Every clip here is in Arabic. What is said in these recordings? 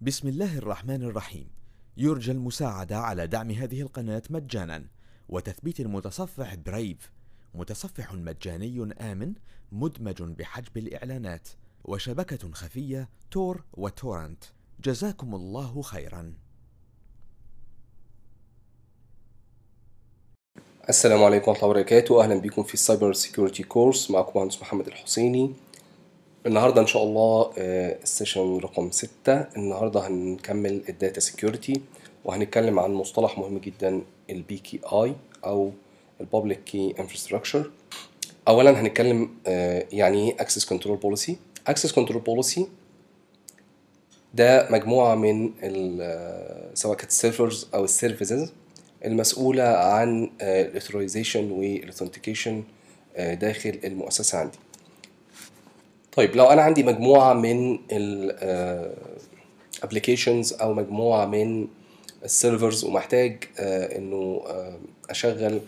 بسم الله الرحمن الرحيم. يرجى المساعدة على دعم هذه القناة مجانا. وتثبيت المتصفح Brave متصفح مجاني آمن مدمج بحجب الإعلانات. وشبكة خفية Tor و torrent. جزاكم الله خيرا. السلام عليكم ورحمة الله وبركاته. أهلا بكم في ال cyber security course معكم مهندس محمد الحسيني. النهاردة إن شاء الله آه، ال session رقم ستة. النهاردة هنكمل ال data security وهنتكلم عن مصطلح مهم جدا ال PKI أو ال public key infrastructure أولا هنتكلم آه، يعني إيه access control policy access control policy ده مجموعة من آه، سواء كانت ال servers أو ال services المسؤولة عن ال authorization وال authentication داخل المؤسسة عندي. طيب لو أنا عندي مجموعة من ال applications أو مجموعة من ال servers ومحتاج آه، إنه آه، أشغل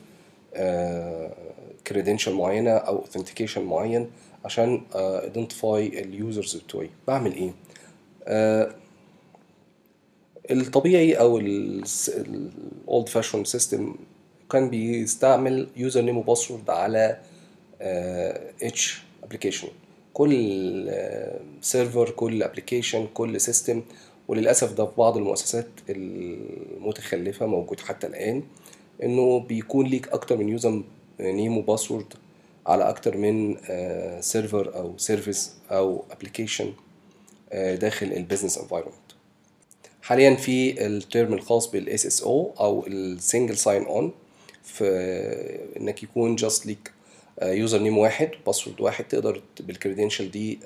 credential معينة أو authentication معين عشان identify ال users بتوعي بعمل إيه؟ آه، الطبيعي أو ال old fashion system كان بيستعمل user name و password على each application كل server كل application كل system وللأسف ده في بعض المؤسسات المتخلفة موجود حتى الآن إنه بيكون ليك أكتر من user name و password على أكتر من server أو service أو application داخل ال business environment حاليا في ال term الخاص بال SSO أو ال single sign on في إنك يكون just ليك user name واحد password واحد تقدر بال credential دي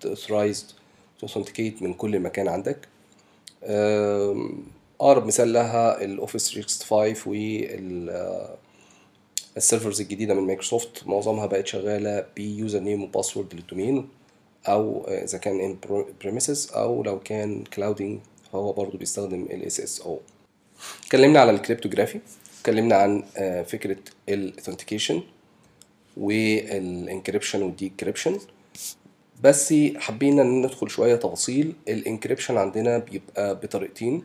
ت authorized ت authenticate من كل مكان عندك. أقرب مثال لها ال Office 365 وال ال servers الجديدة من مايكروسوفت. معظمها بقت شغالة ب user name و password لل domain أو إذا كان on premises أو لو كان clouding فهو برضو بيستخدم ال SSO اتكلمنا على ال cryptography اتكلمنا عن آه، فكرة ال authentication وال encryption وال decryption بس حبينا ندخل شوية تفاصيل. ال encryption عندنا بيبقى بطريقتين.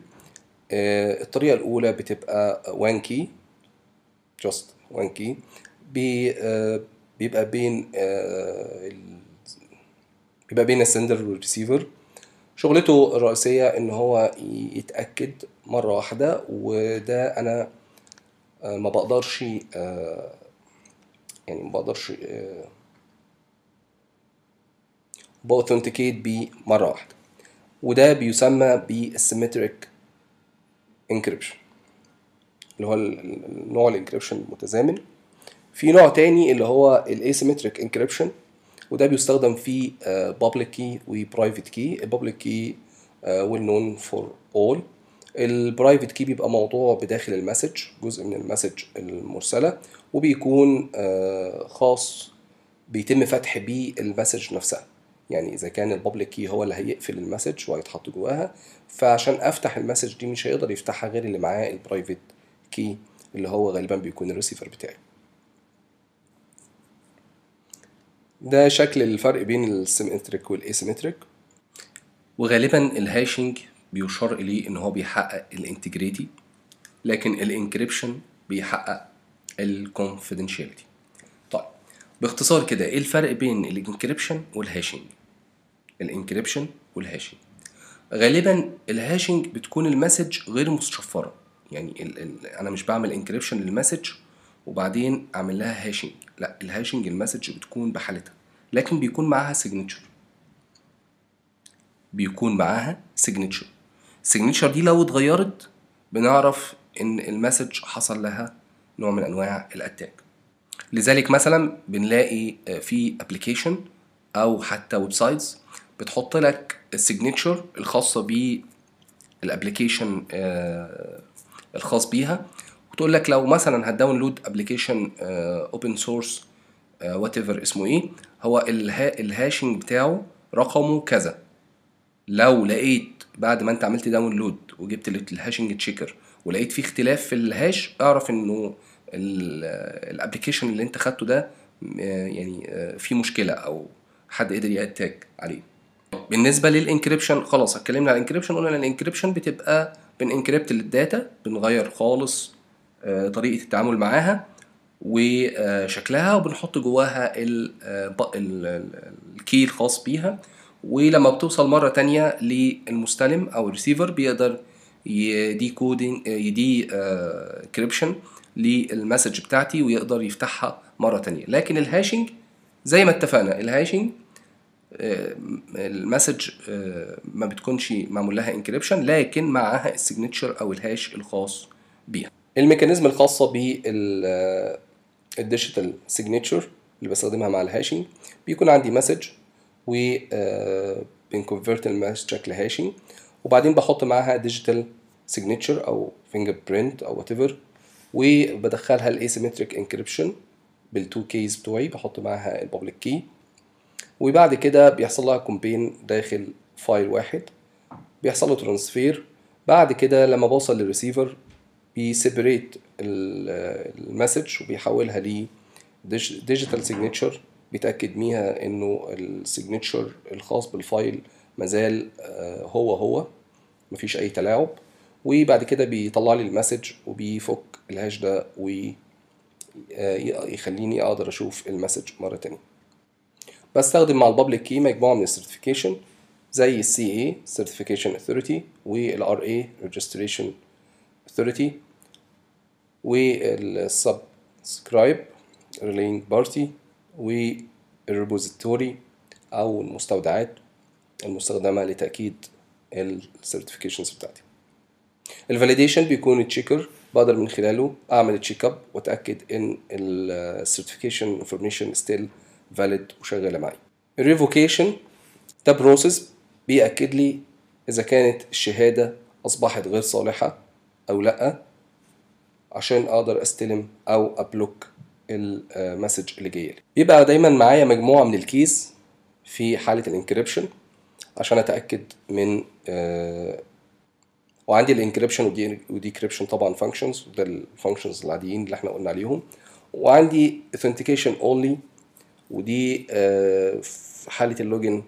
آه، الطريقة الأولى بتبقى one key just one key بيبقى بين آه، بيبقى بين ال sender وال receiver شغلته الرئيسية إن هو يتأكد مرة واحدة وده أنا آه، ما بقدرش يعني ما بقدرش ب authenticate بيه مرة واحدة. وده بيسمى بال symmetric encryption اللي هو ال- ال- نوع ال encryption المتزامن. في نوع تاني اللي هو ال asymmetric encryption وده بيستخدم في public key و private key ال public key well known for all ال private key بيبقى موضوع بداخل ال message جزء من ال message المرسلة وبيكون آه، خاص بيتم فتح بيه ال message نفسها. يعني إذا كان ال public key هو اللي هيقفل ال message وهيتحط جواها فعشان أفتح ال message دي مش هيقدر يفتحها غير اللي معاه ال private key اللي هو غالبا بيكون الريسيفر بتاعي. ده شكل الفرق بين ال symmetric وال asymmetric. وغالبا ال hashing بيشار إليه إن هو بيحقق ال integrity لكن ال encryption بيحقق ال confidentiality طيب باختصار كده إيه الفرق بين ال encryption وال hashing الانكريبشن والهاشنج غالبا الهاشنج بتكون المسج غير مشفره يعني ال ال أنا مش بعمل encryption لل message وبعدين أعمل لها hashing لا ال hashing ال message بتكون بحالتها لكن بيكون معاها signature بيكون معاها signature ال signature دي لو اتغيرت بنعرف إن ال message حصل لها نوع من أنواع ال attack. لذلك مثلا بنلاقي آه، في application أو حتى websites بتحط لك ال signature الخاصة بال application الخاص بيها وتقول لك لو مثلا هت download application open source whatever اسمه إيه هو الها ال hashing بتاعه رقمه كذا. لو لقيت بعد ما انت عملت download وجبت ال- ال hashing checker ولقيت فيه اختلاف في ال hash اعرف انه ال application اللي انت خدته ده آه، يعني آه، فيه مشكلة أو حد قدر ي attack عليه. بالنسبة لل encryption خلاص اتكلمنا عن ال encryption قلنا ال encryption بتبقى بن encrypt ال data بنغير خالص آه، طريقة التعامل معاها وشكلها وبنحط جواها ال key الخاص بيها. ولما بتوصل مرة تانية للمستلم أو الريسيفر بيقدر ي decoding ي de cryption لل message بتاعتي ويقدر يفتحها مرة تانية. لكن ال hashing زي ما اتفقنا ال hashing ال message ما بتكونش معمول لها encryption لكن معاها ال signature أو ال hash الخاص بيها. ال mechanism الخاصه بال digital signature اللي بستخدمها مع ال hashing بيكون عندي message و بن convert ال message شكل hashing وبعدين بحط معاها digital signature أو fingerprint أو whatever وبدخلها ال asymmetric encryption بال two keys بتوعي بحط معاها ال public key وبعد كده بيحصل لها combine داخل file واحد. بيحصل له transfer بعد كده لما بوصل لل receiver بي separate ال message وبيحولها ل digital signature بيتأكد بيها إنه ال signature الخاص بال file مازال هو هو مفيش أي تلاعب. وبعد كده بيطلع لي ال message وبيفك ال hash ده ويخليني أقدر أشوف ال message مرة تانية. بستخدم مع ال public key مجموعة من ال certification زي ال CA certification authority وال RA registration authority وال subscribe relying party وال repository أو المستودعات المستخدمة لتأكيد ال certifications بتاعتي. ال validation بيكون checker بقدر من خلاله أعمل check up وأتأكد إن ال certification information still valid وشغالة معي. ال revocation ده process بيأكد لي إذا كانت الشهادة أصبحت غير صالحة أو لأ عشان أقدر أستلم أو أ block ال message اللي جاية لي يبقى دايما معايا مجموعة من ال keys في حالة ال encryption عشان أتأكد من آه وعندي ال encryption ودي و decryption طبعا functions ده ال functions العاديين اللي إحنا قلنا عليهم. وعندي authentication only ودي آه في حالة ال login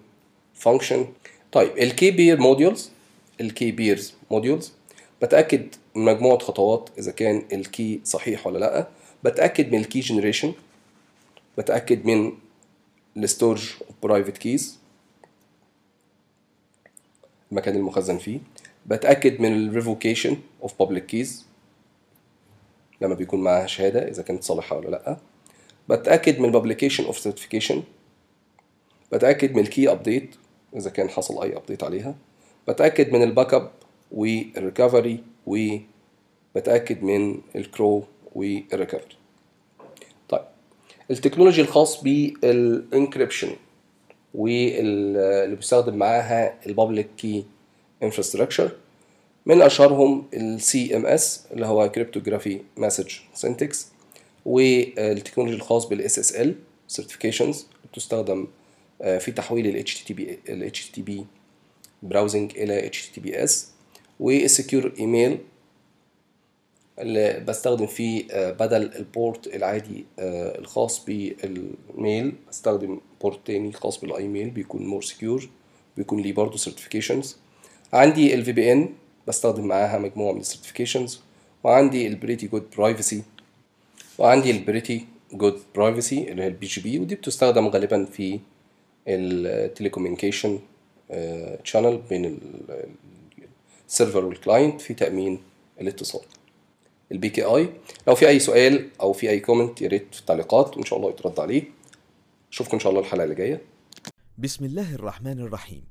function طيب ال key pair modules ال key pairs modules بتأكد من مجموعة خطوات إذا كان ال key صحيح ولا لأ. بتأكد من ال key generation بتأكد من ال storage private keys المكان المخزن فيه بتأكد من ال revocation of public keys لما بيكون معاها شهادة إذا كانت صالحة ولا لأ. بتأكد من ال publication of certification بتأكد من ال key update إذا كان حصل أي update عليها بتأكد من ال backup وال recovery وبتاكد من ال escrow وال recovery طيب. ال technology الخاص بال encryption واللي بيستخدم معاها ال public key infrastructure من أشهرهم ال CMS اللي هو cryptographic message syntax وال technology الخاص بال SSL certifications بتستخدم في تحويل ال HTTP ال HTTP browsing إلى HTTPS وال secure email اللي بستخدم فيه بدل ال port العادي الخاص بال mail بستخدم port تاني خاص بالآيميل بيكون more secure بيكون ليه برضه certifications عندي ال VPN بستخدم معاها مجموعة من ال certifications وعندي ال pretty good privacy وعندي ال pretty good privacy اللي هي ال PGP ودي بتستخدم غالبا في ال telecommunication channel بين ال server وال client في تأمين الاتصال. ال PKI. لو في أي سؤال أو في أي comment يا ريت في التعليقات وإن شاء الله يترد عليه. أشوفكم إن شاء الله الحلقة اللي جاية. بسم الله الرحمن الرحيم.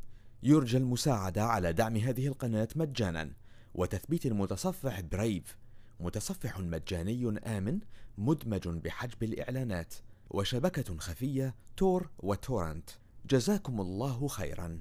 يرجى المساعدة على دعم هذه القناة مجانا. وتثبيت المتصفح برايف متصفح مجاني آمن مدمج بحجب الإعلانات. وشبكة خفية تور وتورنت. جزاكم الله خيرا.